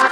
We'll